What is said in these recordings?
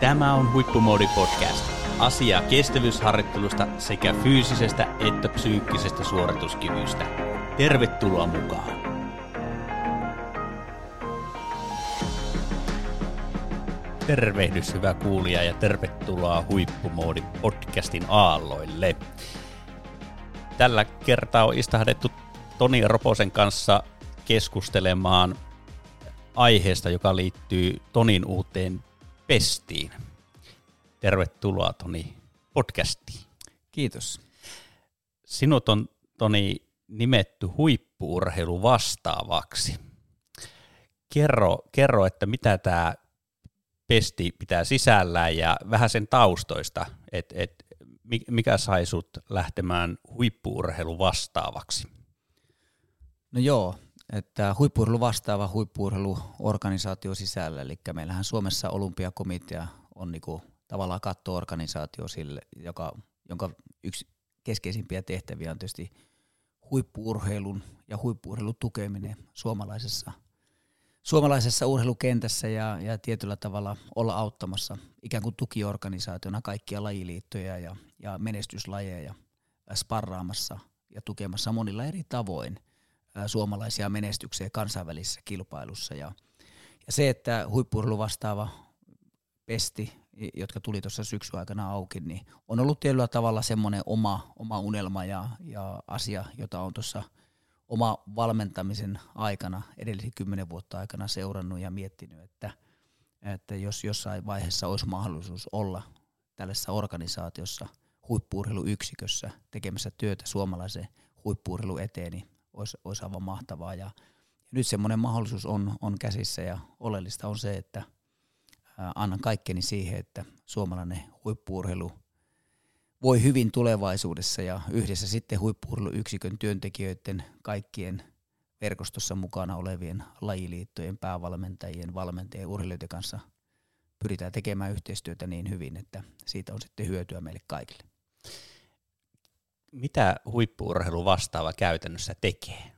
Tämä on Huippumoodi Podcast. Asia kestävyysharjoittelusta sekä fyysisestä että psyykkisestä suorituskyvystä. Tervetuloa mukaan! Tervehdys hyvä kuulija ja tervetuloa Huippumoodi podcastin aalloille. Tällä kertaa on istahdettu Toni Roposen kanssa keskustelemaan aiheesta, joka liittyy Tonin uuteen pestiin. Tervetuloa Toni podcastiin. Kiitos. Sinut on Toni nimetty huippuurheilu vastaavaksi. Kerro, kerro, että mitä tämä pesti pitää sisällään ja vähän sen taustoista, että et, mikä sai sut lähtemään huippuurheilu vastaavaksi? No joo, että huippuurheilu vastaava huippuurheiluorganisaatio sisällä, eli meillähän Suomessa olympiakomitea on niinku tavallaan kattoorganisaatio sille, joka, jonka yksi keskeisimpiä tehtäviä on tietysti huippuurheilun ja huippuurheilun tukeminen suomalaisessa, suomalaisessa urheilukentässä ja, ja tietyllä tavalla olla auttamassa ikään kuin tukiorganisaationa kaikkia lajiliittoja ja, ja menestyslajeja sparraamassa ja tukemassa monilla eri tavoin – suomalaisia menestyksiä kansainvälisessä kilpailussa. Ja, ja se, että huippuurheilu vastaava pesti, jotka tuli tuossa syksyn aikana auki, niin on ollut tietyllä tavalla semmoinen oma, oma unelma ja, ja asia, jota on tuossa oma valmentamisen aikana, edellisen kymmenen vuotta aikana seurannut ja miettinyt, että, että jos jossain vaiheessa olisi mahdollisuus olla tällaisessa organisaatiossa, huippuurheiluyksikössä tekemässä työtä suomalaisen huippuurheilu eteen, niin olisi, olisi aivan mahtavaa. Ja, ja nyt semmoinen mahdollisuus on, on käsissä ja oleellista on se, että annan kaikkeni siihen, että suomalainen huippuurheilu voi hyvin tulevaisuudessa ja yhdessä sitten huippuurheiluyksikön työntekijöiden kaikkien verkostossa mukana olevien lajiliittojen, päävalmentajien, valmentajien urheilijoiden kanssa pyritään tekemään yhteistyötä niin hyvin, että siitä on sitten hyötyä meille kaikille mitä huippuurheilu vastaava käytännössä tekee?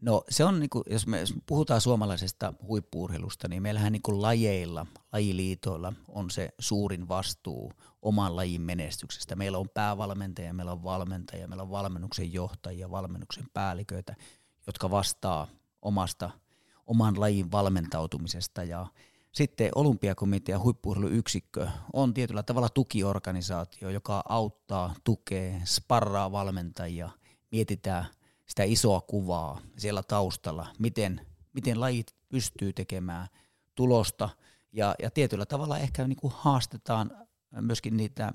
No se on, niin kuin, jos me puhutaan suomalaisesta huippuurheilusta, niin meillähän niin kuin lajeilla, lajiliitoilla on se suurin vastuu oman lajin menestyksestä. Meillä on päävalmentaja, meillä on valmentaja, meillä on valmennuksen johtajia, valmennuksen päälliköitä, jotka vastaa omasta, oman lajin valmentautumisesta ja sitten olympiakomitea huippuurheiluyksikkö on tietyllä tavalla tukiorganisaatio, joka auttaa, tukee, sparraa valmentajia, mietitään sitä isoa kuvaa siellä taustalla, miten, miten lajit pystyy tekemään tulosta. Ja, ja tietyllä tavalla ehkä niin kuin haastetaan myöskin niitä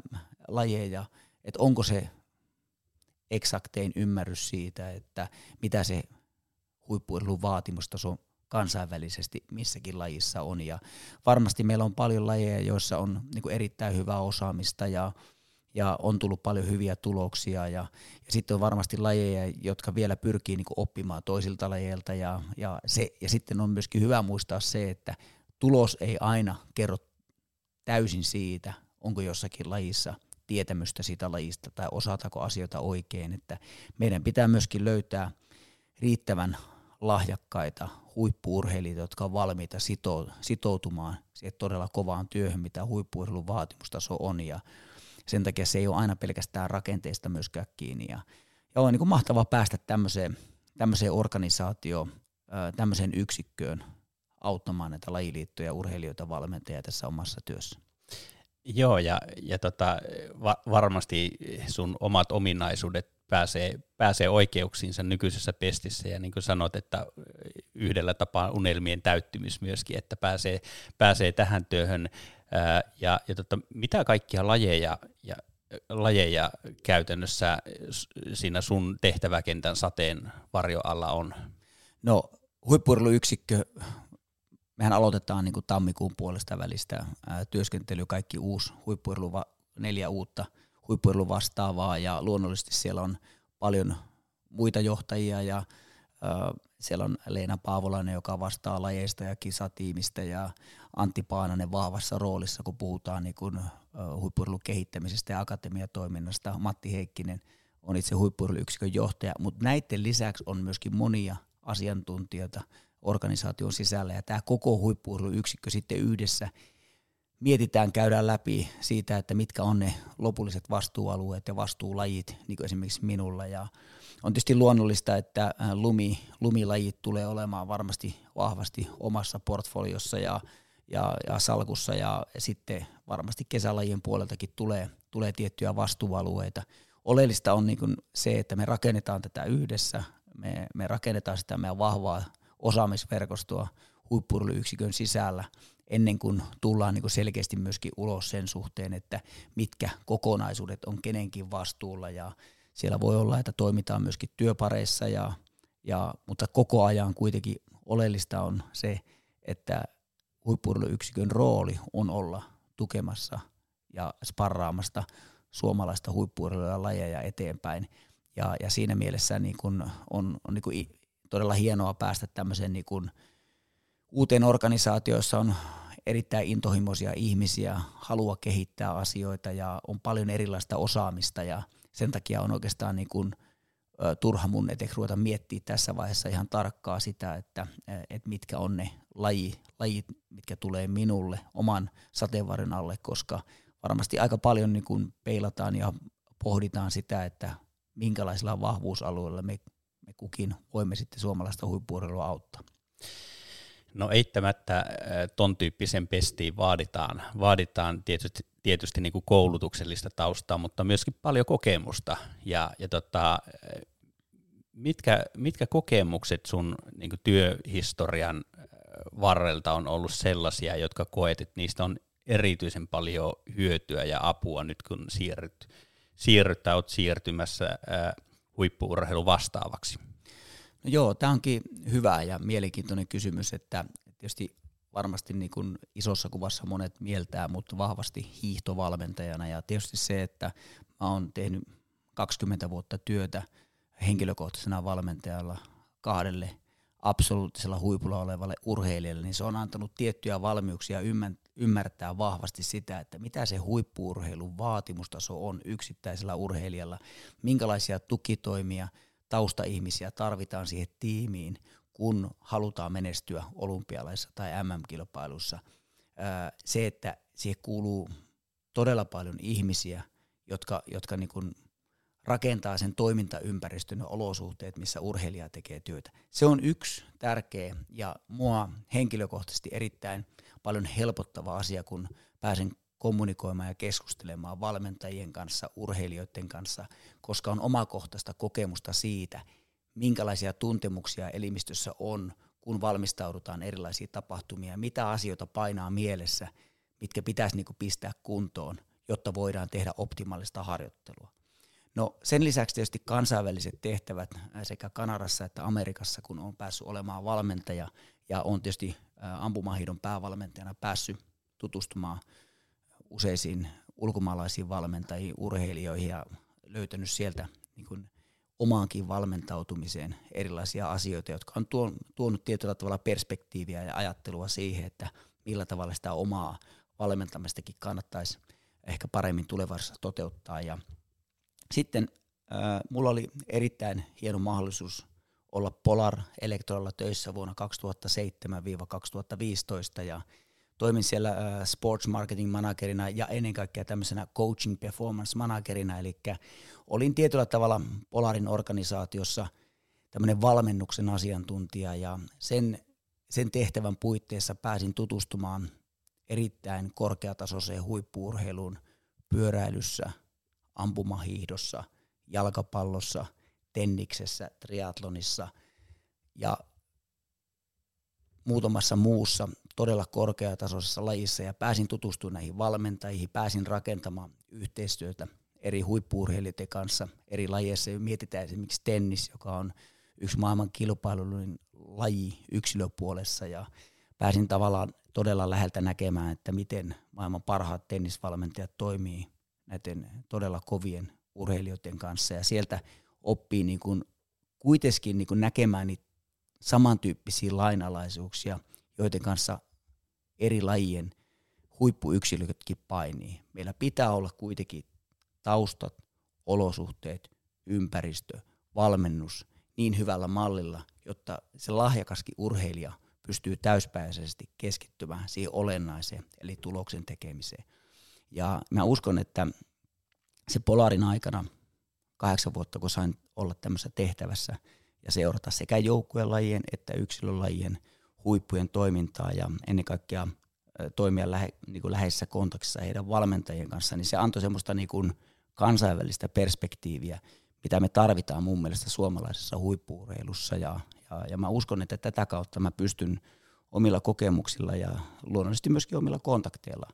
lajeja, että onko se eksaktein ymmärrys siitä, että mitä se huippuurheilun vaatimustaso kansainvälisesti missäkin lajissa on. Ja varmasti meillä on paljon lajeja, joissa on niin erittäin hyvää osaamista ja, ja on tullut paljon hyviä tuloksia. Ja, ja sitten on varmasti lajeja, jotka vielä pyrkii niin oppimaan toisilta lajeilta. Ja, ja, se, ja sitten on myöskin hyvä muistaa se, että tulos ei aina kerro täysin siitä, onko jossakin lajissa tietämystä siitä lajista tai osataako asioita oikein. Että meidän pitää myöskin löytää riittävän lahjakkaita huippuurheilijoita, jotka on valmiita sitoutumaan siihen todella kovaan työhön, mitä huippuurheilun vaatimustaso on. Ja sen takia se ei ole aina pelkästään rakenteista myöskään kiinni. Ja, ja on niin kuin mahtavaa päästä tämmöiseen, tämmöiseen organisaatioon, tämmöiseen yksikköön auttamaan näitä lajiliittoja ja urheilijoita valmentajia tässä omassa työssä. Joo, ja, ja tota, va- varmasti sun omat ominaisuudet pääsee, pääsee oikeuksiinsa nykyisessä pestissä ja niin kuin sanot, että yhdellä tapaa unelmien täyttymys myöskin, että pääsee, pääsee tähän työhön ää, ja, ja tota, mitä kaikkia lajeja ja lajeja käytännössä siinä sun tehtäväkentän sateen varjo alla on? No huippuurheiluyksikkö, mehän aloitetaan niin kuin tammikuun puolesta välistä ää, työskentely, kaikki uusi huippuurheilu, neljä uutta – huippuilu vastaavaa ja luonnollisesti siellä on paljon muita johtajia ja siellä on Leena Paavolainen, joka vastaa lajeista ja kisatiimistä ja Antti Paananen vahvassa roolissa, kun puhutaan niin kuin, äh, huippuurheilun kehittämisestä ja akatemiatoiminnasta. Matti Heikkinen on itse huippuurheiluyksikön johtaja, mutta näiden lisäksi on myöskin monia asiantuntijoita organisaation sisällä ja tämä koko huippuurheiluyksikkö sitten yhdessä mietitään, käydään läpi siitä, että mitkä on ne lopulliset vastuualueet ja vastuulajit, niin kuin esimerkiksi minulla. Ja on tietysti luonnollista, että lumi, lumilajit tulee olemaan varmasti vahvasti omassa portfoliossa ja, ja, ja salkussa ja sitten varmasti kesälajien puoleltakin tulee, tulee tiettyjä vastuualueita. Oleellista on niin kuin se, että me rakennetaan tätä yhdessä, me, me rakennetaan sitä meidän vahvaa osaamisverkostoa huippuurheiluyksikön sisällä ennen kuin tullaan niin kuin selkeästi myöskin ulos sen suhteen, että mitkä kokonaisuudet on kenenkin vastuulla ja siellä voi olla, että toimitaan myöskin työpareissa, ja, ja, mutta koko ajan kuitenkin oleellista on se, että huippuurheiluyksikön rooli on olla tukemassa ja sparraamasta suomalaista huippuurheilua lajeja eteenpäin. Ja, ja siinä mielessä niin kun on, on niin kun todella hienoa päästä tämmöiseen niin kun uuteen organisaatioon, jossa on erittäin intohimoisia ihmisiä, halua kehittää asioita ja on paljon erilaista osaamista ja sen takia on oikeastaan niin kuin, turha mun eteen ruveta miettiä tässä vaiheessa ihan tarkkaa sitä, että, että mitkä on ne laji, lajit, mitkä tulee minulle oman sateenvarjon alle, koska varmasti aika paljon niin kuin peilataan ja pohditaan sitä, että minkälaisilla vahvuusalueilla me, me kukin voimme sitten suomalaista huippuurheilua auttaa. No eittämättä äh, ton tyyppisen pestiin vaaditaan, vaaditaan tietysti, tietysti niin kuin koulutuksellista taustaa, mutta myöskin paljon kokemusta. Ja, ja tota, äh, mitkä, mitkä kokemukset sun niin kuin työhistorian äh, varrelta on ollut sellaisia, jotka koet, että niistä on erityisen paljon hyötyä ja apua nyt kun siirryt, siirryt tai olet siirtymässä äh, huippuurheilun vastaavaksi? No joo, tämä onkin hyvä ja mielenkiintoinen kysymys, että tietysti varmasti niin kuin isossa kuvassa monet mieltää, mutta vahvasti hiihtovalmentajana ja tietysti se, että mä oon tehnyt 20 vuotta työtä henkilökohtaisena valmentajalla kahdelle absoluuttisella huipulla olevalle urheilijalle, niin se on antanut tiettyjä valmiuksia ymmärtää vahvasti sitä, että mitä se huippuurheilun vaatimustaso on yksittäisellä urheilijalla, minkälaisia tukitoimia – taustaihmisiä tarvitaan siihen tiimiin, kun halutaan menestyä olympialaisissa tai MM-kilpailussa. Se, että siihen kuuluu todella paljon ihmisiä, jotka, jotka niin kuin rakentaa sen toimintaympäristön ja olosuhteet, missä urheilija tekee työtä. Se on yksi tärkeä ja mua henkilökohtaisesti erittäin paljon helpottava asia, kun pääsen kommunikoimaan ja keskustelemaan valmentajien kanssa, urheilijoiden kanssa, koska on omakohtaista kokemusta siitä, minkälaisia tuntemuksia elimistössä on, kun valmistaudutaan erilaisiin tapahtumia, mitä asioita painaa mielessä, mitkä pitäisi niin pistää kuntoon, jotta voidaan tehdä optimaalista harjoittelua. No sen lisäksi tietysti kansainväliset tehtävät sekä Kanadassa että Amerikassa, kun on päässyt olemaan valmentaja ja on tietysti ampumahidon päävalmentajana päässyt tutustumaan useisiin ulkomaalaisiin valmentajiin, urheilijoihin ja löytänyt sieltä niin kuin omaankin valmentautumiseen erilaisia asioita, jotka on tuonut tietyllä tavalla perspektiiviä ja ajattelua siihen, että millä tavalla sitä omaa valmentamistakin kannattaisi ehkä paremmin tulevaisuudessa toteuttaa. Ja sitten äh, mulla oli erittäin hieno mahdollisuus olla Polar Electrolla töissä vuonna 2007-2015 ja toimin siellä äh, sports marketing managerina ja ennen kaikkea tämmöisenä coaching performance managerina, eli olin tietyllä tavalla Polarin organisaatiossa tämmöinen valmennuksen asiantuntija ja sen, sen tehtävän puitteissa pääsin tutustumaan erittäin korkeatasoiseen huippuurheiluun pyöräilyssä, ampumahiihdossa, jalkapallossa, tenniksessä, triatlonissa ja muutamassa muussa todella korkeatasoisessa lajissa ja pääsin tutustumaan näihin valmentajiin, pääsin rakentamaan yhteistyötä eri huippuurheilijoiden kanssa eri lajeissa. Mietitään esimerkiksi tennis, joka on yksi maailman kilpailullinen laji yksilöpuolessa ja pääsin tavallaan todella läheltä näkemään, että miten maailman parhaat tennisvalmentajat toimii näiden todella kovien urheilijoiden kanssa ja sieltä oppii niin kuin kuitenkin niin kuin näkemään niitä samantyyppisiä lainalaisuuksia, joiden kanssa eri lajien huippuyksilötkin painii. Meillä pitää olla kuitenkin taustat, olosuhteet, ympäristö, valmennus niin hyvällä mallilla, jotta se lahjakaskin urheilija pystyy täyspäisesti keskittymään siihen olennaiseen, eli tuloksen tekemiseen. Ja mä uskon, että se Polarin aikana, kahdeksan vuotta kun sain olla tämmöisessä tehtävässä ja seurata sekä joukkueen lajien että yksilölajien huippujen toimintaa ja ennen kaikkea toimia lähe, niin kuin läheisessä kontaktissa heidän valmentajien kanssa, niin se antoi semmoista niin kuin kansainvälistä perspektiiviä, mitä me tarvitaan mun mielestä suomalaisessa huippuureilussa. Ja, ja, ja mä uskon, että tätä kautta mä pystyn omilla kokemuksilla ja luonnollisesti myöskin omilla kontakteilla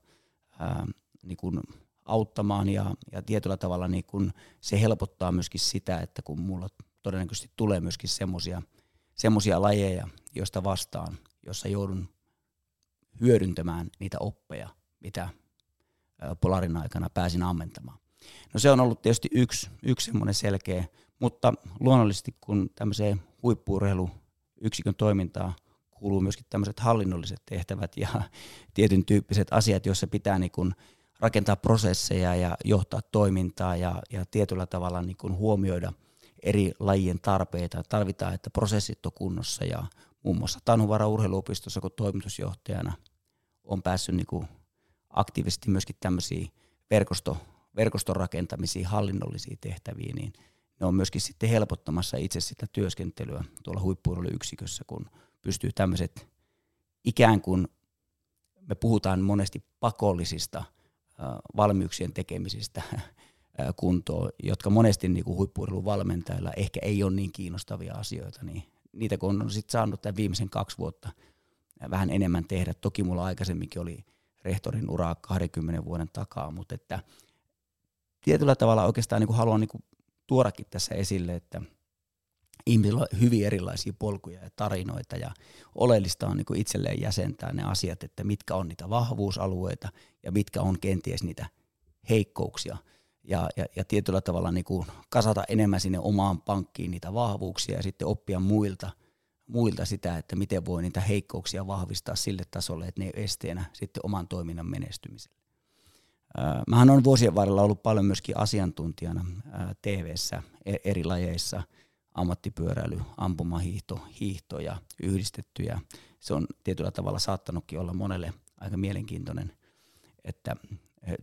ää, niin kuin auttamaan ja, ja tietyllä tavalla niin kuin se helpottaa myöskin sitä, että kun mulla todennäköisesti tulee myöskin semmoisia semmoisia lajeja, joista vastaan, jossa joudun hyödyntämään niitä oppeja, mitä Polarin aikana pääsin ammentamaan. No se on ollut tietysti yksi, yksi semmoinen selkeä, mutta luonnollisesti kun tämmöiseen huippuurheiluyksikön toimintaan kuuluu myöskin tämmöiset hallinnolliset tehtävät ja tietyn tyyppiset asiat, joissa pitää niin kuin rakentaa prosesseja ja johtaa toimintaa ja, ja tietyllä tavalla niin kuin huomioida eri lajien tarpeita. Tarvitaan, että prosessit on kunnossa ja muun muassa Tanhuvara urheiluopistossa kun toimitusjohtajana on päässyt niin kuin aktiivisesti myöskin tämmöisiä verkosto, verkoston rakentamisiin, hallinnollisiin tehtäviin, niin ne on myöskin sitten helpottamassa itse sitä työskentelyä tuolla huippuurheiluyksikössä, kun pystyy tämmöiset ikään kuin me puhutaan monesti pakollisista valmiuksien tekemisistä kuntoon, jotka monesti niin kuin valmentajilla ehkä ei ole niin kiinnostavia asioita, niin niitä kun on sitten saanut tämän viimeisen kaksi vuotta vähän enemmän tehdä. Toki mulla aikaisemminkin oli rehtorin uraa 20 vuoden takaa, mutta että tietyllä tavalla oikeastaan niin kuin haluan niin kuin tuodakin tässä esille, että ihmisillä on hyvin erilaisia polkuja ja tarinoita ja oleellista on niin itselleen jäsentää ne asiat, että mitkä on niitä vahvuusalueita ja mitkä on kenties niitä heikkouksia ja, ja, ja tietyllä tavalla niin kuin kasata enemmän sinne omaan pankkiin niitä vahvuuksia ja sitten oppia muilta, muilta sitä, että miten voi niitä heikkouksia vahvistaa sille tasolle, että ne ei ole esteenä sitten oman toiminnan menestymiselle. Mähän on vuosien varrella ollut paljon myöskin asiantuntijana TV-ssä e, eri lajeissa, ammattipyöräily, ampumahiihto, hiihto ja yhdistetty ja se on tietyllä tavalla saattanutkin olla monelle aika mielenkiintoinen, että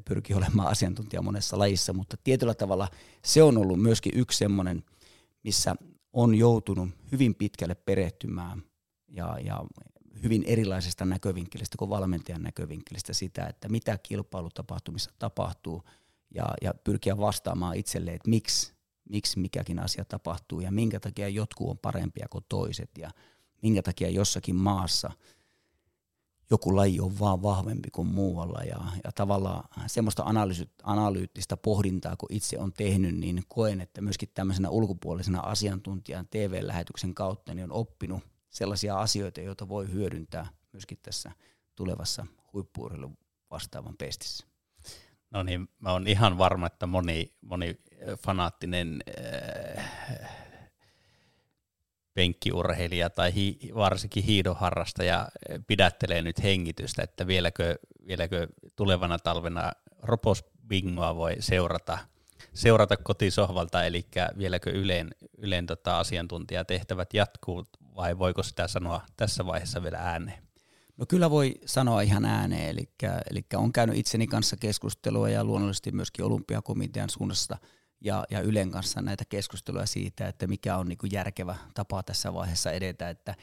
pyrkii olemaan asiantuntija monessa lajissa, mutta tietyllä tavalla se on ollut myöskin yksi semmoinen, missä on joutunut hyvin pitkälle perehtymään ja, ja hyvin erilaisesta näkövinkkelistä kuin valmentajan näkövinkkelistä sitä, että mitä kilpailutapahtumissa tapahtuu ja, ja pyrkiä vastaamaan itselleen, että miksi, miksi mikäkin asia tapahtuu ja minkä takia jotkut on parempia kuin toiset ja minkä takia jossakin maassa – joku laji on vaan vahvempi kuin muualla ja, ja tavallaan semmoista analyyttistä pohdintaa, kun itse on tehnyt, niin koen, että myöskin tämmöisenä ulkopuolisena asiantuntijan TV-lähetyksen kautta niin on oppinut sellaisia asioita, joita voi hyödyntää myöskin tässä tulevassa huippuurheilun vastaavan pestissä. No niin, mä oon ihan varma, että moni, moni fanaattinen äh, penkkiurheilija tai hi, varsinkin hiidonharrastaja pidättelee nyt hengitystä, että vieläkö, vieläkö tulevana talvena roposbingoa voi seurata, seurata kotisohvalta, eli vieläkö Ylen, Ylen tota asiantuntijatehtävät jatkuu vai voiko sitä sanoa tässä vaiheessa vielä ääneen? No kyllä voi sanoa ihan ääneen, eli, eli on käynyt itseni kanssa keskustelua ja luonnollisesti myöskin olympiakomitean suunnasta – ja, ja Ylen kanssa näitä keskusteluja siitä, että mikä on niin kuin järkevä tapa tässä vaiheessa edetä. Että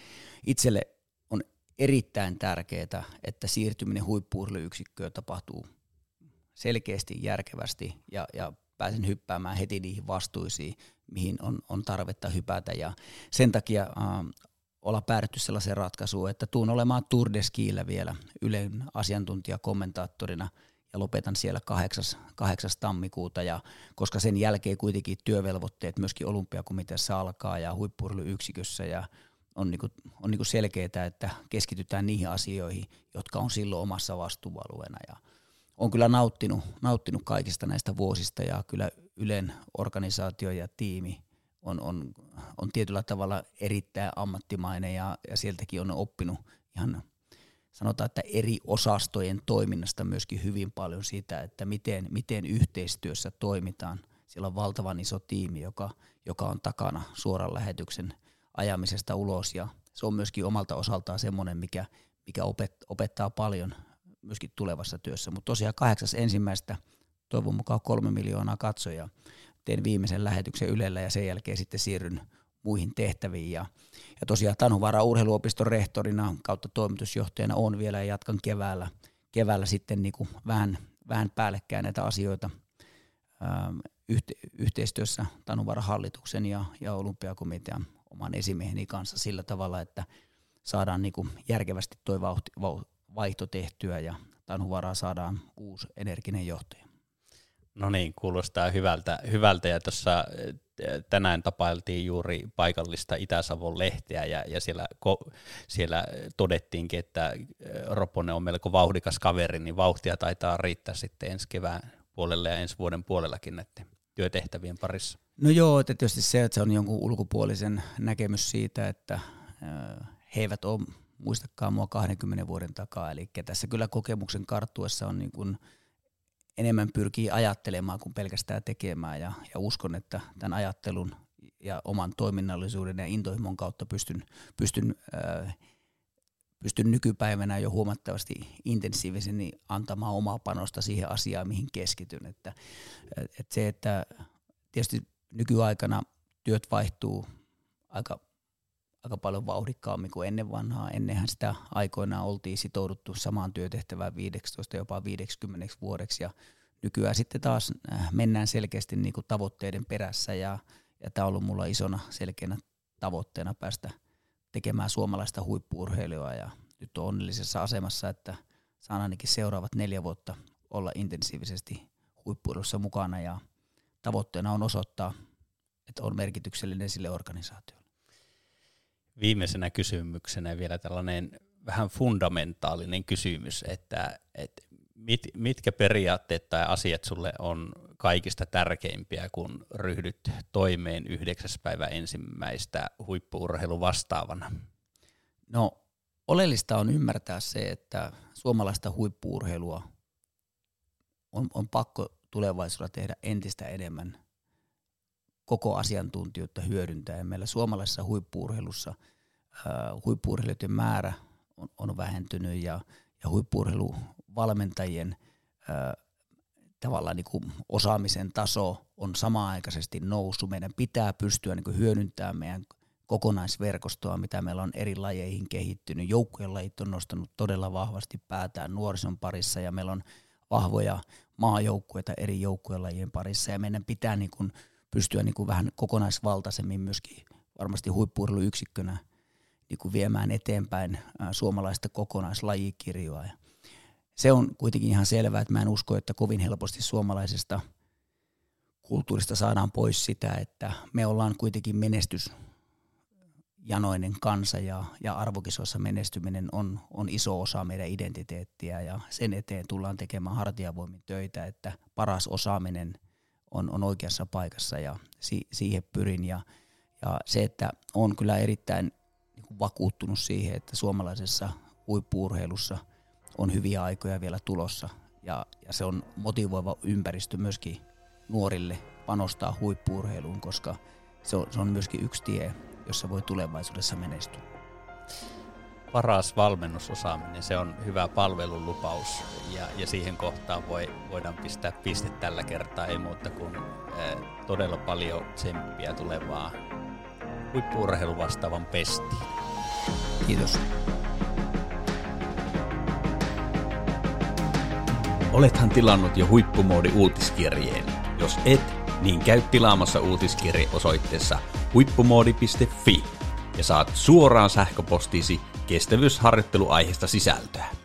itselle on erittäin tärkeää, että siirtyminen huippuurheiluyksikköön tapahtuu selkeästi, järkevästi ja, ja pääsen hyppäämään heti niihin vastuisiin, mihin on, on tarvetta hypätä. Ja sen takia äh, olla päädytty sellaiseen ratkaisuun, että tuun olemaan Tour de Skillä vielä Ylen asiantuntijakommentaattorina – ja lopetan siellä 8. 8. tammikuuta, ja koska sen jälkeen kuitenkin työvelvoitteet myöskin olympiakomiteassa alkaa ja huippurheiluyksikössä ja on, niinku, on niinku selkeää, että keskitytään niihin asioihin, jotka on silloin omassa vastuualueena. Ja on kyllä nauttinut, nauttinut kaikista näistä vuosista ja kyllä Ylen organisaatio ja tiimi on, on, on tietyllä tavalla erittäin ammattimainen ja, ja sieltäkin on oppinut ihan sanotaan, että eri osastojen toiminnasta myöskin hyvin paljon sitä, että miten, miten yhteistyössä toimitaan. Siellä on valtavan iso tiimi, joka, joka on takana suoran lähetyksen ajamisesta ulos ja se on myöskin omalta osaltaan semmoinen, mikä, mikä opet, opettaa paljon myöskin tulevassa työssä. Mutta tosiaan kahdeksas ensimmäistä, toivon mukaan kolme miljoonaa katsojaa, teen viimeisen lähetyksen Ylellä ja sen jälkeen sitten siirryn muihin tehtäviin. Ja, ja tosiaan Tanhuvaara urheiluopiston rehtorina kautta toimitusjohtajana on vielä ja jatkan keväällä, keväällä sitten niin kuin vähän, vähän päällekkäin näitä asioita ähm, yhte, yhteistyössä Tanhuvaara hallituksen ja, ja olympiakomitean oman esimieheni kanssa sillä tavalla, että saadaan niin kuin järkevästi tuo vaihto tehtyä ja Tanhuvaraa saadaan uusi energinen johtaja. No niin, kuulostaa hyvältä, hyvältä ja tuossa eh, tänään tapailtiin juuri paikallista Itä-Savon lehteä ja, ja siellä, ko, siellä todettiinkin, että eh, Roponen on melko vauhdikas kaveri, niin vauhtia taitaa riittää sitten ensi kevään puolelle ja ensi vuoden puolellakin näiden työtehtävien parissa. No joo, että tietysti se, että se on jonkun ulkopuolisen näkemys siitä, että eh, he eivät ole, muistakaan mua 20 vuoden takaa, eli tässä kyllä kokemuksen karttuessa on niin kuin – enemmän pyrkii ajattelemaan kuin pelkästään tekemään ja, ja uskon, että tämän ajattelun ja oman toiminnallisuuden ja intohimon kautta pystyn, pystyn, äh, pystyn nykypäivänä jo huomattavasti intensiivisemmin antamaan omaa panosta siihen asiaan, mihin keskityn. Että, että se, että tietysti nykyaikana työt vaihtuu aika, aika paljon vauhdikkaammin kuin ennen vanhaa. Ennenhän sitä aikoinaan oltiin sitouduttu samaan työtehtävään 15 jopa 50 vuodeksi ja nykyään sitten taas äh, mennään selkeästi niin kuin tavoitteiden perässä ja, ja tämä on ollut mulla isona selkeänä tavoitteena päästä tekemään suomalaista huippuurheilua ja nyt on onnellisessa asemassa, että saan ainakin seuraavat neljä vuotta olla intensiivisesti huippuurheilussa mukana ja tavoitteena on osoittaa, että on merkityksellinen sille organisaatiolle. Viimeisenä kysymyksenä vielä tällainen vähän fundamentaalinen kysymys, että, että mit, mitkä periaatteet tai asiat sulle on kaikista tärkeimpiä, kun ryhdyt toimeen yhdeksäs päivä ensimmäistä huippuurheilu vastaavana? No oleellista on ymmärtää se, että suomalaista huippuurheilua on, on pakko tulevaisuudessa tehdä entistä enemmän koko asiantuntijoita hyödyntää. Meillä suomalaisessa huippuurheilussa huippuurheilijoiden määrä on, on vähentynyt ja, ja huippuurheiluvalmentajien äh, tavallaan niin kuin osaamisen taso on samaaikaisesti noussut. Meidän pitää pystyä niin kuin hyödyntämään meidän kokonaisverkostoa, mitä meillä on eri lajeihin kehittynyt. Joukkueen lajit on nostanut todella vahvasti päätään nuorison parissa ja meillä on vahvoja maajoukkueita eri joukkuelajien parissa ja meidän pitää niin kuin pystyä niin kuin vähän kokonaisvaltaisemmin myöskin varmasti huippuurheiluyksikkönä niin kuin viemään eteenpäin suomalaista kokonaislajikirjoa. Ja se on kuitenkin ihan selvää, että mä en usko, että kovin helposti suomalaisesta kulttuurista saadaan pois sitä, että me ollaan kuitenkin menestys janoinen kansa ja, ja arvokisoissa menestyminen on, on iso osa meidän identiteettiä ja sen eteen tullaan tekemään hartiavoimin töitä, että paras osaaminen on, on oikeassa paikassa ja si, siihen pyrin ja, ja se, että on kyllä erittäin vakuuttunut siihen, että suomalaisessa huippuurheilussa on hyviä aikoja vielä tulossa ja, ja se on motivoiva ympäristö myöskin nuorille panostaa huippuurheiluun, koska se on, se on myöskin yksi tie, jossa voi tulevaisuudessa menestyä. Paras valmennusosaaminen, se on hyvä palvelulupaus ja, ja siihen kohtaan voi, voidaan pistää piste tällä kertaa, ei muuta kuin eh, todella paljon tsemppiä tulevaa huippuurheilu vastaavan pestiin. Kiitos. Olethan tilannut jo huippumoodi uutiskirjeen. Jos et, niin käy tilaamassa uutiskirje osoitteessa huippumoodi.fi ja saat suoraan sähköpostiisi kestävyysharjoitteluaiheesta sisältöä.